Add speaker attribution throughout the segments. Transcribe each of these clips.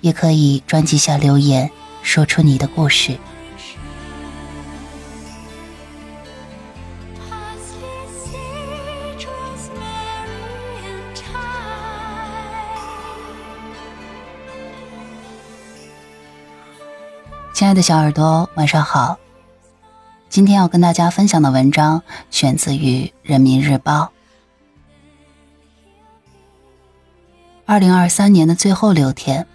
Speaker 1: 也可以专辑下留言，说出你的故事。亲爱的小耳朵，晚上好。今天要跟大家分享的文章选自于《人民日报》。二零二三年的最后六天，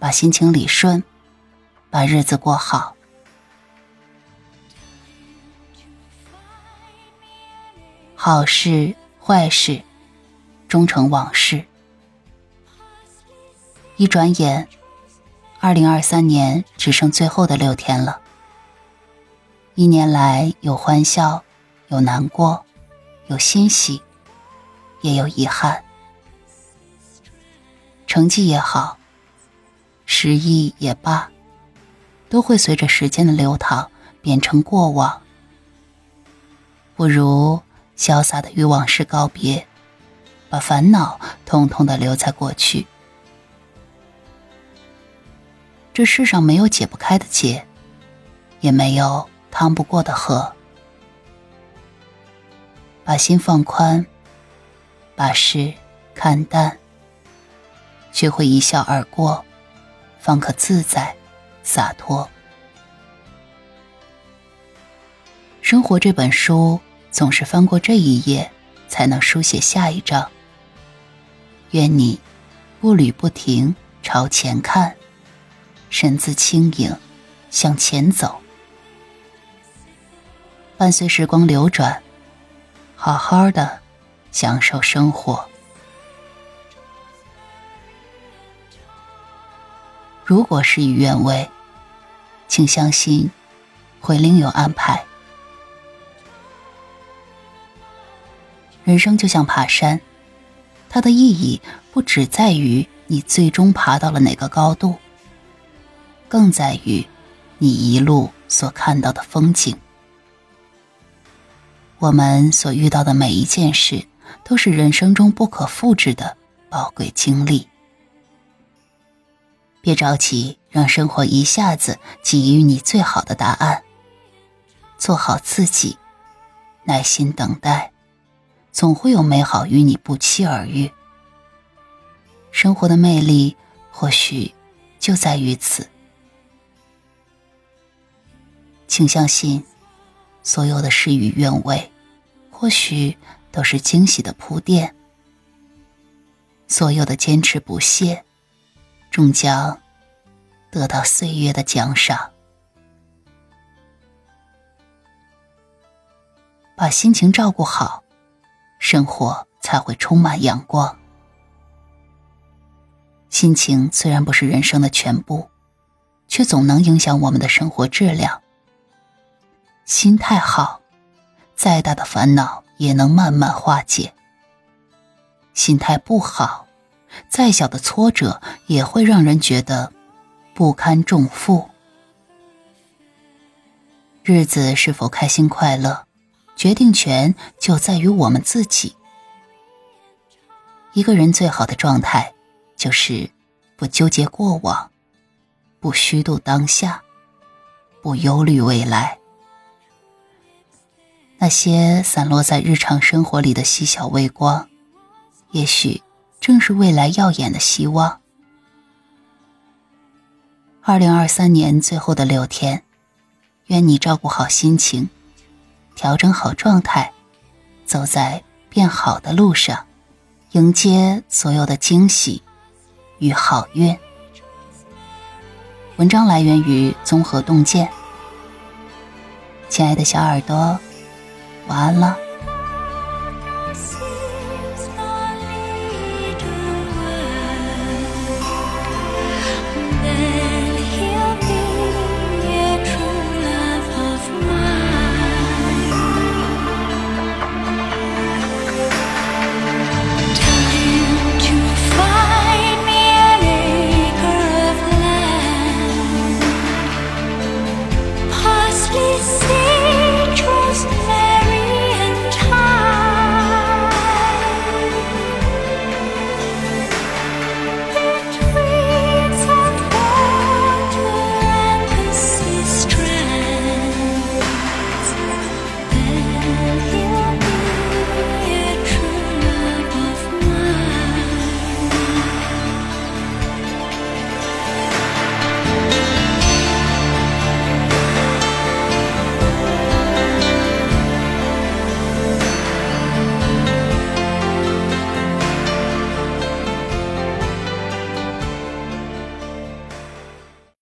Speaker 1: 把心情理顺，把日子过好。好事坏事，终成往事。一转眼。二零二三年只剩最后的六天了。一年来有欢笑，有难过，有欣喜，也有遗憾。成绩也好，失意也罢，都会随着时间的流淌变成过往。不如潇洒的与往事告别，把烦恼统统的留在过去。这世上没有解不开的结，也没有趟不过的河。把心放宽，把事看淡，学会一笑而过，方可自在洒脱。生活这本书，总是翻过这一页，才能书写下一章。愿你步履不停，朝前看。身姿轻盈，向前走，伴随时光流转，好好的享受生活。如果事与愿违，请相信会另有安排。人生就像爬山，它的意义不只在于你最终爬到了哪个高度。更在于，你一路所看到的风景。我们所遇到的每一件事，都是人生中不可复制的宝贵经历。别着急，让生活一下子给予你最好的答案。做好自己，耐心等待，总会有美好与你不期而遇。生活的魅力，或许就在于此。请相信，所有的事与愿违，或许都是惊喜的铺垫；所有的坚持不懈，终将得到岁月的奖赏。把心情照顾好，生活才会充满阳光。心情虽然不是人生的全部，却总能影响我们的生活质量。心态好，再大的烦恼也能慢慢化解；心态不好，再小的挫折也会让人觉得不堪重负。日子是否开心快乐，决定权就在于我们自己。一个人最好的状态，就是不纠结过往，不虚度当下，不忧虑未来。那些散落在日常生活里的细小微光，也许正是未来耀眼的希望。二零二三年最后的六天，愿你照顾好心情，调整好状态，走在变好的路上，迎接所有的惊喜与好运。文章来源于综合洞见，亲爱的小耳朵。晚安了。